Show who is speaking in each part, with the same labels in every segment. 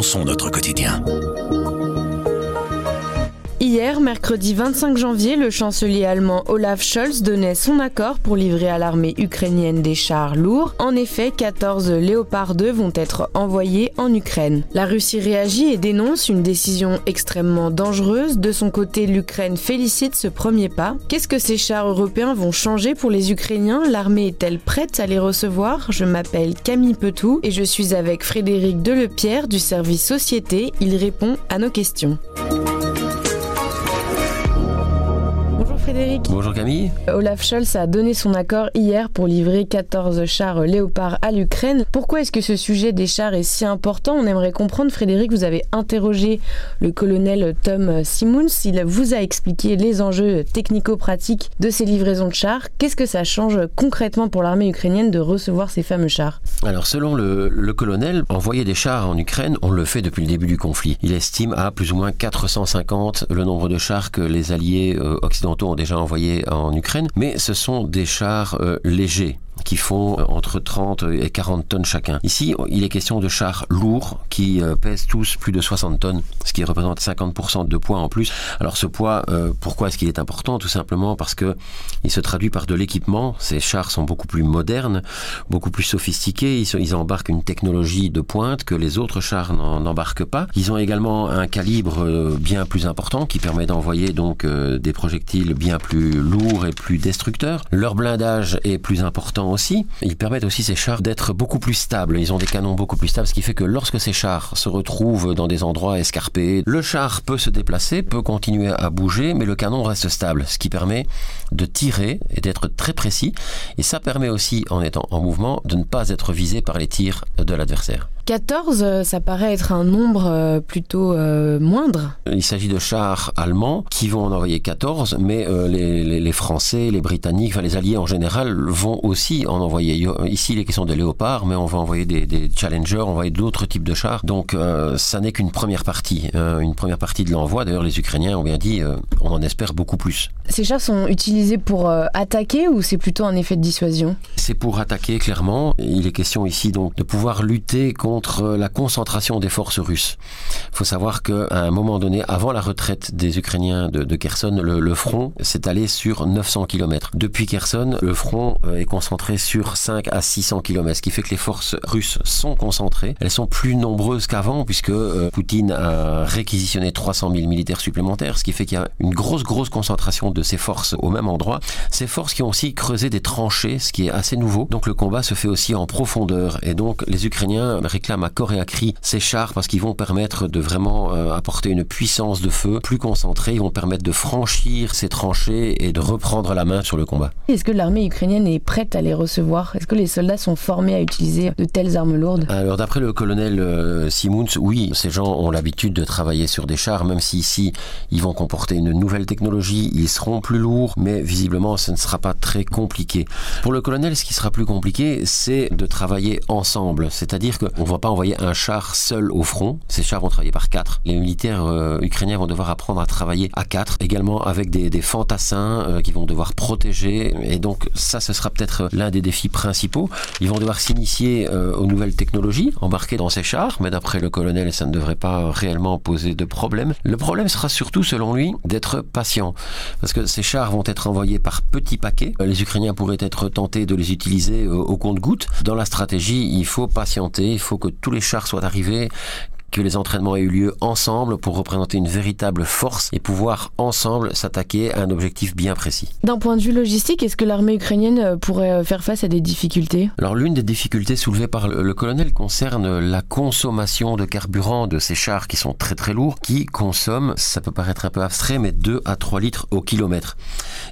Speaker 1: repensons notre quotidien.
Speaker 2: Hier, mercredi 25 janvier, le chancelier allemand Olaf Scholz donnait son accord pour livrer à l'armée ukrainienne des chars lourds. En effet, 14 Léopard 2 vont être envoyés en Ukraine. La Russie réagit et dénonce une décision extrêmement dangereuse. De son côté, l'Ukraine félicite ce premier pas. Qu'est-ce que ces chars européens vont changer pour les Ukrainiens? L'armée est-elle prête à les recevoir? Je m'appelle Camille Petou et je suis avec Frédéric Delepierre du service Société. Il répond à nos questions.
Speaker 3: Bonjour Camille.
Speaker 2: Olaf Scholz a donné son accord hier pour livrer 14 chars Léopard à l'Ukraine. Pourquoi est-ce que ce sujet des chars est si important? On aimerait comprendre. Frédéric, vous avez interrogé le colonel Tom Simmons. Il vous a expliqué les enjeux technico-pratiques de ces livraisons de chars. Qu'est-ce que ça change concrètement pour l'armée ukrainienne de recevoir ces fameux chars?
Speaker 3: Alors selon le, le colonel, envoyer des chars en Ukraine, on le fait depuis le début du conflit. Il estime à plus ou moins 450 le nombre de chars que les alliés euh, occidentaux déjà envoyés en Ukraine, mais ce sont des chars euh, légers qui font euh, entre 30 et 40 tonnes chacun. Ici, il est question de chars lourds qui euh, pèsent tous plus de 60 tonnes, ce qui représente 50% de poids en plus. Alors ce poids, euh, pourquoi est-ce qu'il est important? Tout simplement parce que il se traduit par de l'équipement. Ces chars sont beaucoup plus modernes, beaucoup plus sophistiqués. Ils, ils embarquent une technologie de pointe que les autres chars n'embarquent pas. Ils ont également un calibre bien plus important qui permet d'envoyer donc des projectiles bien plus lourds et plus destructeurs. Leur blindage est plus important aussi. Ils permettent aussi ces chars d'être beaucoup plus stables. Ils ont des canons beaucoup plus stables, ce qui fait que lorsque ces chars se retrouvent dans des endroits escarpés, le char peut se déplacer, peut continuer à bouger, mais le canon reste stable, ce qui permet de tirer et d'être très précis. Et ça permet aussi, en étant en mouvement, de ne pas être visé par les tirs de l'adversaire.
Speaker 2: 14, euh, ça paraît être un nombre euh, plutôt euh, moindre.
Speaker 3: Il s'agit de chars allemands qui vont en envoyer 14, mais les, Français, les Britanniques, enfin les Alliés en général vont aussi en envoyer. Ici, les questions des léopards, mais on va envoyer des, des Challengers, envoyer d'autres types de chars. Donc, ça n'est qu'une première partie, une première partie de l'envoi. D'ailleurs, les Ukrainiens ont bien dit, on en espère beaucoup plus.
Speaker 2: Ces chars sont utilisés pour attaquer ou c'est plutôt un effet de dissuasion?
Speaker 3: C'est pour attaquer, clairement. Il est question ici donc de pouvoir lutter contre contre la concentration des forces russes. Il faut savoir qu'à un moment donné, avant la retraite des Ukrainiens de, de Kherson, le, front s'est allé sur 900 km. Depuis Kherson, le front euh, est concentré sur 5 à 600 km, ce qui fait que les forces russes sont concentrées. Elles sont plus nombreuses qu'avant, puisque euh, Poutine a réquisitionné 300 000 militaires supplémentaires, ce qui fait qu'il y a une grosse, grosse concentration de ces forces au même endroit. Ces forces qui ont aussi creusé des tranchées, ce qui est assez nouveau. Donc le combat se fait aussi en profondeur. Et donc les Ukrainiens réclament à corps et à cri ces chars parce qu'ils vont permettre de vraiment euh, apporter une puissance de feu plus concentrée. Ils vont permettre de franchir ces tranchées et de reprendre la main sur le combat.
Speaker 2: Est-ce que l'armée ukrainienne est prête à les recevoir? Est-ce que les soldats sont formés à utiliser de telles armes lourdes?
Speaker 3: Alors d'après le colonel euh, Simons, oui, ces gens ont l'habitude de travailler sur des chars, même si ici ils vont comporter une nouvelle technologie, ils seront plus lourds, mais visiblement ce ne sera pas très compliqué. Pour le colonel, ce qui sera plus compliqué, c'est de travailler ensemble, c'est-à-dire qu'on va pas envoyer un char seul au front. Ces chars vont travailler par quatre. Les militaires euh, ukrainiens vont devoir apprendre à travailler à quatre, également avec des, fantassins euh, qui vont devoir protéger. Et donc ça, ce sera peut-être l'un des défis principaux. Ils vont devoir s'initier euh, aux nouvelles technologies embarquées dans ces chars, mais d'après le colonel, ça ne devrait pas réellement poser de problème. Le problème sera surtout, selon lui, d'être patient, parce que ces chars vont être envoyés par petits paquets. Les Ukrainiens pourraient être tentés de les utiliser au compte-gouttes. Dans la stratégie, il faut patienter, il faut que tous les chars soient arrivés, que les entraînements aient eu lieu ensemble pour représenter une véritable force et pouvoir ensemble s'attaquer à un objectif bien précis.
Speaker 2: D'un point de vue logistique, est-ce que l'armée ukrainienne euh, pourrait euh, faire face à des difficultés?
Speaker 3: Alors l'une des difficultés soulevées par le colonel concerne la consommation de carburant de ces chars qui sont très très lourds, qui consomment, ça peut paraître un peu abstrait, mais 2 à 3 litres au kilomètre.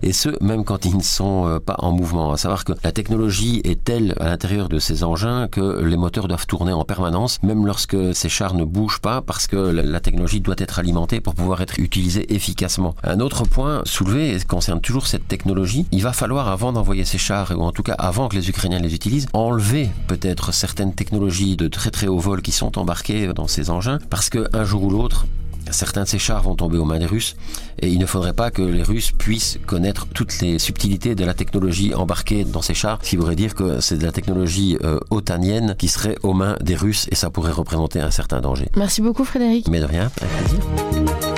Speaker 3: Et ce, même quand ils ne sont euh, pas en mouvement. À savoir que la technologie est telle à l'intérieur de ces engins que les moteurs doivent tourner en permanence, même lorsque ces chars ne bouge pas parce que la technologie doit être alimentée pour pouvoir être utilisée efficacement. Un autre point soulevé concerne toujours cette technologie. Il va falloir, avant d'envoyer ces chars, ou en tout cas avant que les Ukrainiens les utilisent, enlever peut-être certaines technologies de très très haut vol qui sont embarquées dans ces engins parce qu'un jour ou l'autre, certains de ces chars vont tomber aux mains des Russes et il ne faudrait pas que les Russes puissent connaître toutes les subtilités de la technologie embarquée dans ces chars, ce qui voudrait dire que c'est de la technologie euh, otanienne qui serait aux mains des Russes et ça pourrait représenter un certain danger.
Speaker 2: Merci beaucoup Frédéric.
Speaker 3: Mais de rien, avec plaisir.